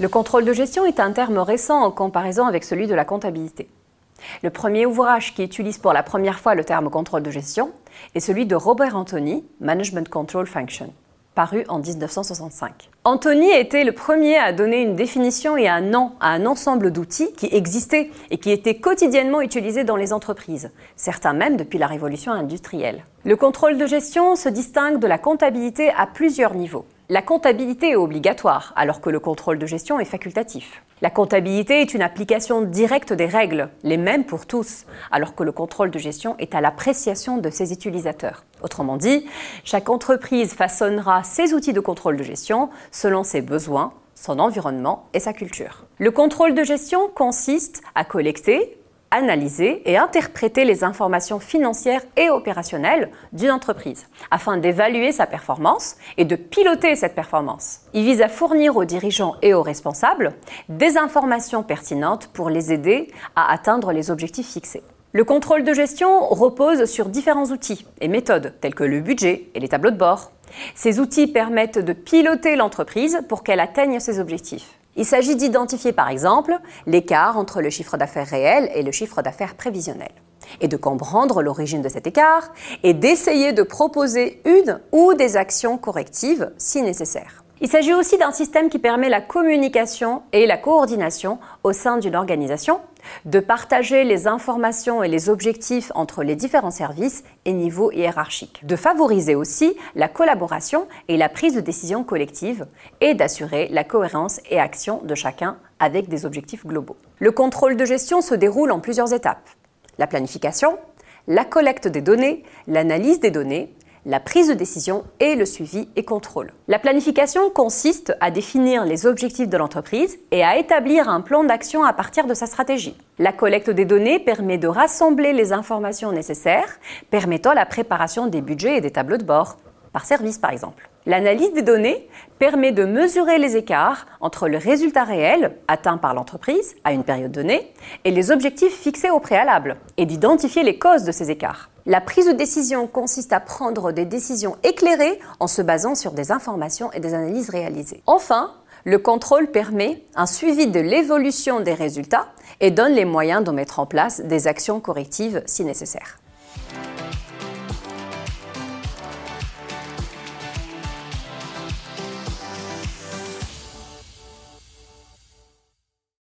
Le contrôle de gestion est un terme récent en comparaison avec celui de la comptabilité. Le premier ouvrage qui utilise pour la première fois le terme contrôle de gestion est celui de Robert Anthony, Management Control Function, paru en 1965. Anthony était le premier à donner une définition et un nom à un ensemble d'outils qui existaient et qui étaient quotidiennement utilisés dans les entreprises, certains même depuis la révolution industrielle. Le contrôle de gestion se distingue de la comptabilité à plusieurs niveaux. La comptabilité est obligatoire, alors que le contrôle de gestion est facultatif. La comptabilité est une application directe des règles, les mêmes pour tous, alors que le contrôle de gestion est à l'appréciation de ses utilisateurs. Autrement dit, chaque entreprise façonnera ses outils de contrôle de gestion selon ses besoins, son environnement et sa culture. Le contrôle de gestion consiste à collecter, analyser et interpréter les informations financières et opérationnelles d'une entreprise afin d'évaluer sa performance et de piloter cette performance. Il vise à fournir aux dirigeants et aux responsables des informations pertinentes pour les aider à atteindre les objectifs fixés. Le contrôle de gestion repose sur différents outils et méthodes tels que le budget et les tableaux de bord. Ces outils permettent de piloter l'entreprise pour qu'elle atteigne ses objectifs. Il s'agit d'identifier par exemple l'écart entre le chiffre d'affaires réel et le chiffre d'affaires prévisionnel et de comprendre l'origine de cet écart et d'essayer de proposer une ou des actions correctives si nécessaire. Il s'agit aussi d'un système qui permet la communication et la coordination au sein d'une organisation, de partager les informations et les objectifs entre les différents services et niveaux hiérarchiques, de favoriser aussi la collaboration et la prise de décision collective et d'assurer la cohérence et action de chacun avec des objectifs globaux. Le contrôle de gestion se déroule en plusieurs étapes. La planification, la collecte des données, l'analyse des données, la prise de décision et le suivi et contrôle. La planification consiste à définir les objectifs de l'entreprise et à établir un plan d'action à partir de sa stratégie. La collecte des données permet de rassembler les informations nécessaires, permettant la préparation des budgets et des tableaux de bord, par service par exemple. L'analyse des données permet de mesurer les écarts entre le résultat réel atteint par l'entreprise à une période donnée et les objectifs fixés au préalable, et d'identifier les causes de ces écarts. La prise de décision consiste à prendre des décisions éclairées en se basant sur des informations et des analyses réalisées. Enfin, le contrôle permet un suivi de l'évolution des résultats et donne les moyens de mettre en place des actions correctives si nécessaire.